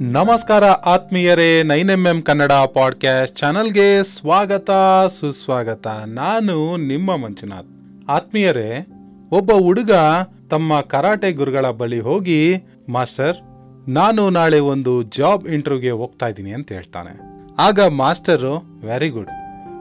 ನಮಸ್ಕಾರ ಆತ್ಮೀಯರೇ nine M M Kannada podcast ಚಾನಲ್ಗೆ ಸ್ವಾಗತ, ಸುಸ್ವಾಗತ. ನಾನು ನಿಮ್ಮ ಮಂಜುನಾಥ್. ಆತ್ಮೀಯರೇ, ಒಬ್ಬ ಹುಡುಗ ತಮ್ಮ ಕರಾಟೆ ಗುರುಗಳ ಬಳಿ ಹೋಗಿ, ಮಾಸ್ಟರ್, ನಾನು ನಾಳೆ ಒಂದು ಜಾಬ್ ಇಂಟರ್ವ್ಯೂಗೆ ಹೋಗ್ತಾ ಇದ್ದೀನಿ ಅಂತ ಹೇಳ್ತಾನೆ. ಆಗ ಮಾಸ್ಟರು, ವೆರಿ ಗುಡ್.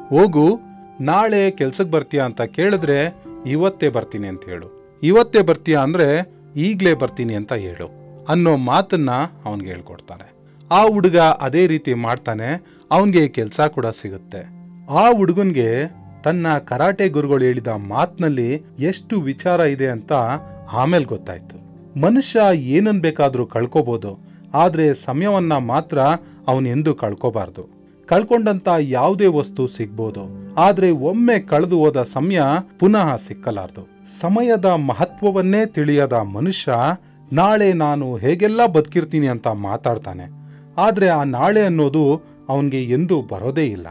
ಹೋಗು, ನಾಳೆ ಕೆಲ್ಸಕ್ಕೆ ಬರ್ತೀಯಾ ಅಂತ ಕೇಳಿದ್ರೆ ಇವತ್ತೇ ಬರ್ತೀನಿ ಅಂತ ಹೇಳು. ಇವತ್ತೇ ಬರ್ತೀಯಾ ಅಂದ್ರೆ ಈಗಲೇ ಬರ್ತೀನಿ ಅಂತ ಹೇಳು. ಅನ್ನೋ ಮಾತನ್ನ ಅವನ್ಗೆ ಹೇಳ್ಕೊಡ್ತಾನೆ. ಆ ಹುಡುಗ ಅದೇ ರೀತಿ ಮಾಡ್ತಾನೆ, ಅವನಿಗೆ ಕೆಲಸ ಕೂಡ ಸಿಗುತ್ತೆ. ಆ ಹುಡುಗನ್ಗೆ ತನ್ನ ಕರಾಟೆ ಗುರುಗಳು ಹೇಳಿದ ಮಾತಿನಲ್ಲಿ ಎಷ್ಟು ವಿಚಾರ ಇದೆ ಅಂತ ಆಮೇಲೆ ಗೊತ್ತಾಯ್ತು. ಮನುಷ್ಯ ಏನನ್ ಬೇಕಾದರೂ ಕಳ್ಕೋಬಹುದು ಆದರೆ ಸಮಯವನ್ನ ಮಾತ್ರ ಅವನ್ ಎಂದು ಕಳ್ಕೋಬಾರ್ದು. ಕಳ್ಕೊಂಡಂತ ಯಾವುದೇ ವಸ್ತು ಸಿಗ್ಬೋದು, ಆದರೆ ಒಮ್ಮೆ ಕಳೆದು ಹೋದ ಸಮಯ ಪುನಃ ಸಿಕ್ಕಲಾರ್ದು. ಸಮಯದ ಮಹತ್ವವನ್ನೇ ತಿಳಿಯದ ಮನುಷ್ಯ ನಾಳೆ ನಾನು ಹೇಗೆಲ್ಲ ಬದುಕಿರ್ತೀನಿ ಅಂತ ಮಾತಾಡ್ತಾನೆ. ಆದರೆ ಆ ನಾಳೆ ಅನ್ನೋದು ಅವನಿಗೆ ಎಂದೂ ಬರೋದೇ ಇಲ್ಲ.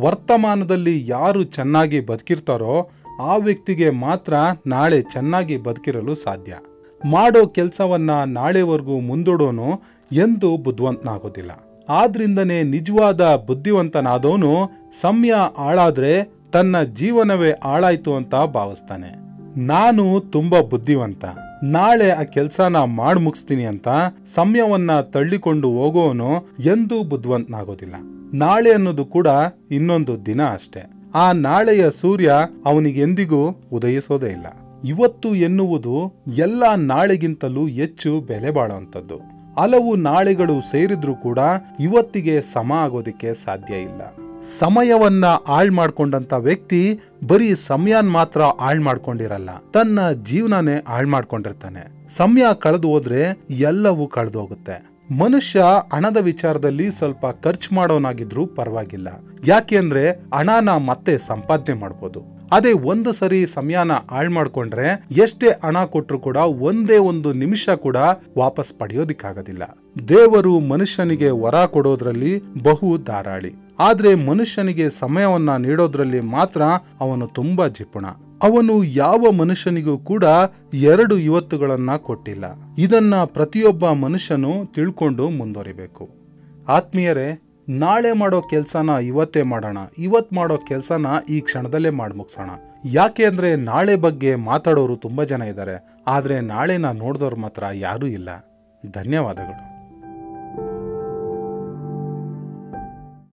ವರ್ತಮಾನದಲ್ಲಿ ಯಾರು ಚೆನ್ನಾಗಿ ಬದುಕಿರ್ತಾರೋ ಆ ವ್ಯಕ್ತಿಗೆ ಮಾತ್ರ ನಾಳೆ ಚೆನ್ನಾಗಿ ಬದುಕಿರಲು ಸಾಧ್ಯ. ಮಾಡೋ ಕೆಲಸವನ್ನ ನಾಳೆವರೆಗೂ ಮುಂದೂಡೋನು ಎಂದೂ ಬುದ್ಧಿವಂತನಾಗೋದಿಲ್ಲ. ಆದ್ರಿಂದನೇ ನಿಜವಾದ ಬುದ್ಧಿವಂತನಾದವನು ಸಮಯ ಆಳಾದ್ರೆ ತನ್ನ ಜೀವನವೇ ಹಾಳಾಯ್ತು ಅಂತ ಭಾವಿಸ್ತಾನೆ. ನಾನು ತುಂಬಾ ಬುದ್ಧಿವಂತ. ನಾಳೆ ಆ ಕೆಲಸನ ಮಾಡಿ ಮುಗಿಸ್ತೀನಿ ಅಂತ ಸಮಯವನ್ನ ತಳ್ಳಿಕೊಂಡು ಹೋಗೋನು ಎಂದೂ ಬುದ್ಧಿವಂತನಾಗೋದಿಲ್ಲ. ನಾಳೆ ಅನ್ನೋದು ಕೂಡ ಇನ್ನೊಂದು ದಿನ ಅಷ್ಟೇ. ಆ ನಾಳೆಯ ಸೂರ್ಯ ಅವನಿಗೆ ಎಂದಿಗೂ ಉದಯಿಸೋದೇ ಇಲ್ಲ. ಇವತ್ತು ಎನ್ನುವುದು ಎಲ್ಲ ನಾಳೆಗಿಂತಲೂ ಹೆಚ್ಚು ಬೆಲೆ ಬಾಳುವಂಥದ್ದು ಹಲವು ನಾಳೆಗಳು ಸೇರಿದ್ರೂ ಕೂಡ ಇವತ್ತಿಗೆ ಸಮ ಆಗೋದಕ್ಕೆ ಸಾಧ್ಯ ಇಲ್ಲ. ಸಮಯವನ್ನ ಹಾಳ್ ಮಾಡ್ಕೊಂಡಂತ ವ್ಯಕ್ತಿ ಬರೀ ಸಮಯನ್ ಮಾತ್ರ ಹಾಳ್ ಮಾಡ್ಕೊಂಡಿರಲ್ಲ, ತನ್ನ ಜೀವನನೇ ಹಾಳ್ ಮಾಡ್ಕೊಂಡಿರ್ತಾನೆ. ಸಮಯ ಕಳೆದು ಹೋದ್ರೆ ಎಲ್ಲವೂ ಕಳೆದು ಹೋಗುತ್ತೆ. ಮನುಷ್ಯ ಹಣದ ವಿಚಾರದಲ್ಲಿ ಸ್ವಲ್ಪ ಖರ್ಚು ಮಾಡೋನಾಗಿದ್ರೂ ಪರವಾಗಿಲ್ಲ. ಯಾಕೆಂದ್ರೆ ಹಣನ ಮತ್ತೆ ಸಂಪಾದನೆ ಮಾಡ್ಬೋದು. ಅದೇ ಒಂದು ಸರಿ ಸಮಯನ ಹಾಳು ಮಾಡ್ಕೊಂಡ್ರೆ ಎಷ್ಟೇ ಹಣ ಕೊಟ್ರು ಕೂಡ ಒಂದೇ ಒಂದು ನಿಮಿಷ ಕೂಡ ವಾಪಸ್ ಪಡೆಯೋದಿಕ್ಕಾಗೋದಿಲ್ಲ. ದೇವರು ಮನುಷ್ಯನಿಗೆ ವರ ಕೊಡೋದ್ರಲ್ಲಿ ಬಹು ಧಾರಾಳಿ. ಆದ್ರೆ ಮನುಷ್ಯನಿಗೆ ಸಮಯವನ್ನ ನೀಡೋದ್ರಲ್ಲಿ ಮಾತ್ರ ಅವನು ತುಂಬಾ ಜಿಪುಣ. ಅವನು ಯಾವ ಮನುಷ್ಯನಿಗೂ ಕೂಡ ಎರಡು ಇವತ್ತುಗಳನ್ನ ಕೊಟ್ಟಿಲ್ಲ. ಇದನ್ನ ಪ್ರತಿಯೊಬ್ಬ ಮನುಷ್ಯನು ತಿಳ್ಕೊಂಡು ಮುಂದುವರಿಬೇಕು. ಆತ್ಮೀಯರೇ, ನಾಳೆ ಮಾಡೋ ಕೆಲಸನ ಇವತ್ತೇ ಮಾಡೋಣ. ಇವತ್ ಮಾಡೋ ಕೆಲಸನ ಈ ಕ್ಷಣದಲ್ಲೇ ಮಾಡಿ ಮುಗಿಸೋಣ. ಯಾಕೆ ಅಂದ್ರೆ ನಾಳೆ ಬಗ್ಗೆ ಮಾತಾಡೋರು ತುಂಬಾ ಜನ ಇದ್ದಾರೆ. ಆದರೆ ನಾಳೆನ ನೋಡಿದವ್ರು ಮಾತ್ರ ಯಾರೂ ಇಲ್ಲ. ಧನ್ಯವಾದಗಳು.